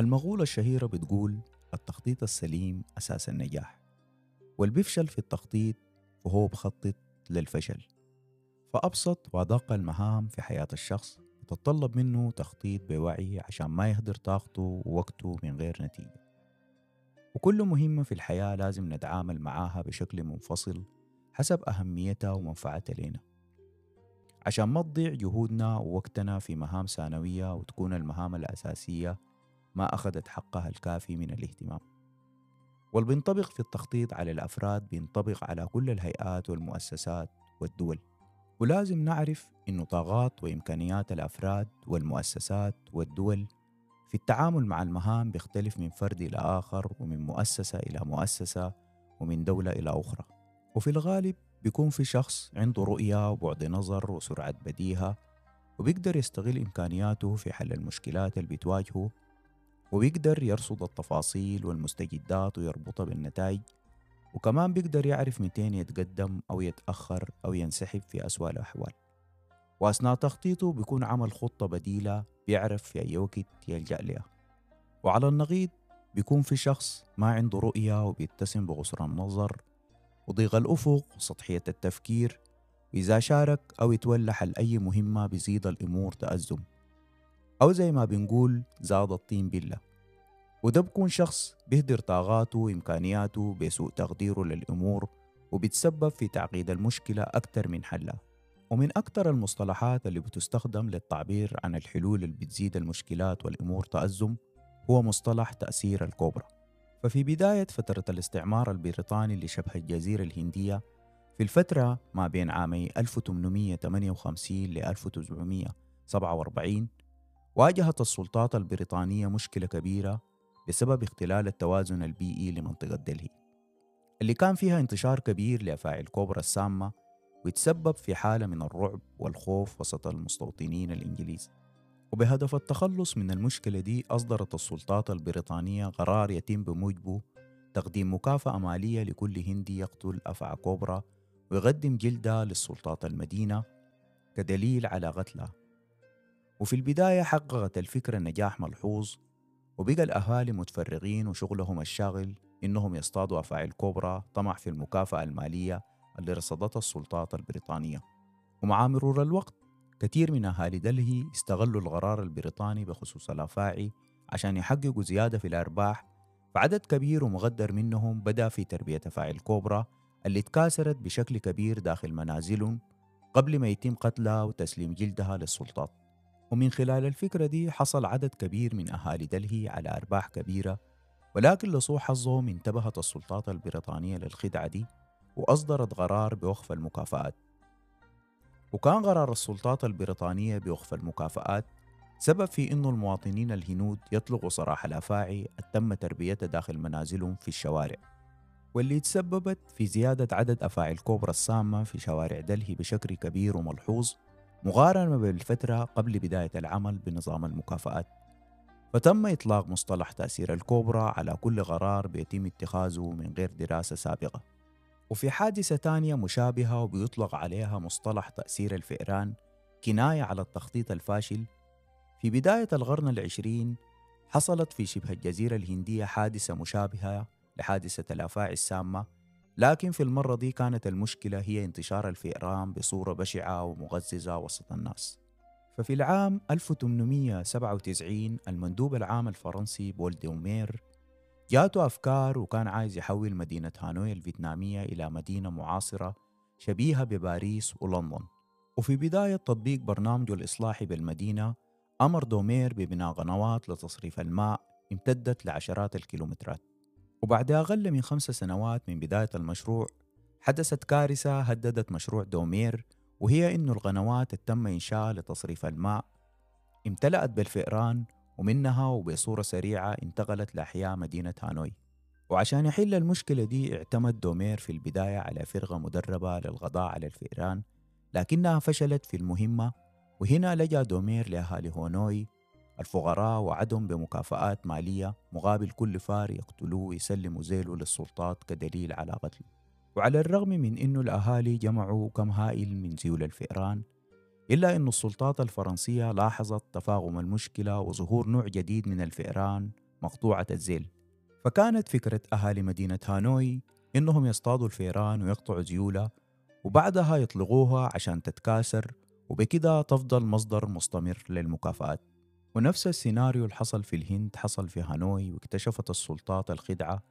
المغولة الشهيرة بتقول التخطيط السليم أساس النجاح واللي بيفشل في التخطيط وهو بخطط للفشل فأبسط وأدق المهام في حياة الشخص تتطلب منه تخطيط بوعي عشان ما يهدر طاقته ووقته من غير نتيجة. وكل مهمة في الحياة لازم نتعامل معاها بشكل منفصل حسب أهميتها ومنفعتها لنا. عشان ما تضيع جهودنا ووقتنا في مهام ثانوية وتكون المهام الأساسية ما أخذت حقها الكافي من الاهتمام. واللي بينطبق في التخطيط على الأفراد بينطبق على كل الهيئات والمؤسسات والدول. ولازم نعرف إنه طاقات وإمكانيات الأفراد والمؤسسات والدول في التعامل مع المهام بيختلف من فرد إلى آخر ومن مؤسسة إلى مؤسسة ومن دولة إلى أخرى. وفي الغالب بيكون في شخص عنده رؤية وبعد نظر وسرعة بديهة وبيقدر يستغل إمكانياته في حل المشكلات اللي بتواجهه وبيقدر يرصد التفاصيل والمستجدات ويربطها بالنتائج وكمان بيقدر يعرف متين يتقدم أو يتأخر أو ينسحب في أسوأ الأحوال. وأثناء تخطيطه بيكون عمل خطة بديلة بيعرف في أي وقت يلجأ لها. وعلى النقيض بيكون في شخص ما عنده رؤية وبيتسم بغصر النظر وضيق الأفق وسطحية التفكير وإذا شارك أو يتولى حل أي مهمة بيزيد الأمور تأزم. أو زي ما بنقول زاد الطين بلة وده بكون شخص بيهدر طاقاته وإمكانياته بسوء تقديره للأمور وبيتسبب في تعقيد المشكلة أكثر من حلها. ومن أكثر المصطلحات اللي بتستخدم للتعبير عن الحلول اللي بتزيد المشكلات والأمور تأزم هو مصطلح تأثير الكوبرا. ففي بداية فترة الاستعمار البريطاني لشبه الجزيرة الهندية في الفترة ما بين عامي 1858 ل 1947 واجهت السلطات البريطانية مشكلة كبيرة بسبب اختلال التوازن البيئي لمنطقة دلهي اللي كان فيها انتشار كبير لأفاعي الكوبرا السامة ويتسبب في حالة من الرعب والخوف وسط المستوطنين الإنجليز. وبهدف التخلص من المشكلة دي أصدرت السلطات البريطانية قرار يتم بموجبه تقديم مكافأة مالية لكل هندي يقتل أفعى كوبرا ويقدم جلدة للسلطات المدينة كدليل على قتلها وفي البداية حققت الفكرة نجاح ملحوظ وبقى الأهالي متفرغين وشغلهم الشاغل إنهم يصطادوا أفاعي الكوبرا طمع في المكافأة المالية اللي رصدتها السلطات البريطانية. ومع مرور الوقت. كثير من أهالي دلهي استغلوا القرار البريطاني بخصوص الأفاعي عشان يحققوا زيادة في الأرباح فعدد كبير ومقدر منهم بدأ في تربية أفاعي الكوبرا اللي تكاثرت بشكل كبير داخل منازلهم قبل ما يتم قتلها وتسليم جلدها للسلطات. ومن خلال الفكرة دي حصل عدد كبير من أهالي دلهي على أرباح كبيرة ولكن لسوء حظهم انتبهت السلطات البريطانية للخدعة دي وأصدرت قرار بوقف المكافآت. وكان قرار السلطات البريطانية بوقف المكافآت سبب في أنه المواطنين الهنود يطلقوا سراح الأفاعي التم تربيتها داخل منازلهم في الشوارع واللي تسببت في زيادة عدد أفاعي الكوبرا السامة في شوارع دلهي بشكل كبير وملحوظ مقارنة بالفترة قبل بداية العمل بنظام المكافآت. فتم إطلاق مصطلح تأثير الكوبرا على كل قرار بيتم اتخاذه من غير دراسة سابقة. وفي حادثة تانية مشابهة وبيطلق عليها مصطلح تأثير الفئران كناية على التخطيط الفاشل. في بداية القرن العشرين حصلت في شبه الجزيرة الهندية حادثة مشابهة لحادثة الأفاعي السامة لكن في المرة دي كانت المشكلة هي انتشار الفئران بصورة بشعة ومغززة وسط الناس. ففي العام 1897 المندوب العام الفرنسي بول دومير جاته أفكار وكان عايز يحول مدينة هانوي الفيتنامية إلى مدينة معاصرة شبيهة بباريس ولندن. وفي بداية تطبيق برنامجه الإصلاحي بالمدينة أمر دومير ببناء قنوات لتصريف الماء امتدت لعشرات الكيلومترات. وبعد أقل من خمس سنوات من بداية المشروع حدثت كارثة هددت مشروع دومير وهي إنه القنوات تم إنشاء لتصريف الماء. امتلأت بالفئران ومنها وبصورة سريعة انتقلت لأحياء مدينة هانوي. وعشان يحل المشكلة دي اعتمد دومير في البداية على فرقة مدربة للقضاء على الفئران لكنها فشلت في المهمة وهنا لجأ دومير لأهالي هانوي الفقراء وعدهم بمكافآت مالية مقابل كل فار يقتلوه ويسلموا زيله للسلطات كدليل على قتله. وعلى الرغم من أن الأهالي جمعوا كم هائل من زيول الفئران إلا أن السلطات الفرنسية لاحظت تفاقم المشكلة وظهور نوع جديد من الفئران مقطوعة الزيل فكانت فكرة أهالي مدينة هانوي إنهم يصطادوا الفيران ويقطعوا زيولها وبعدها يطلقوها عشان تتكاثر وبكده تفضل مصدر مستمر للمكافآت. ونفس السيناريو اللي حصل في الهند حصل في هانوي واكتشفت السلطات الخدعة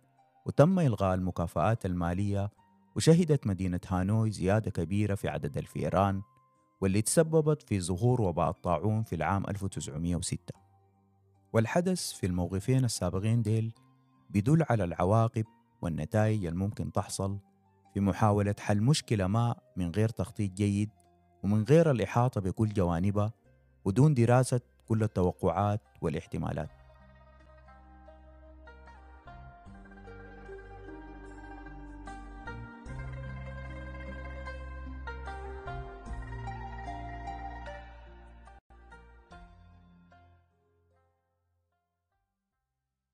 وتم إلغاء المكافآت المالية وشهدت مدينة هانوي زيادة كبيرة في عدد الفيران واللي تسببت في ظهور وباء الطاعون في العام 1906 والحدث في الموقفين السابقين ديل بيدل على العواقب والنتائج الممكن تحصل في محاولة حل مشكلة ما من غير تخطيط جيد ومن غير الإحاطة بكل جوانبها ودون دراسة كل التوقعات والاحتمالات.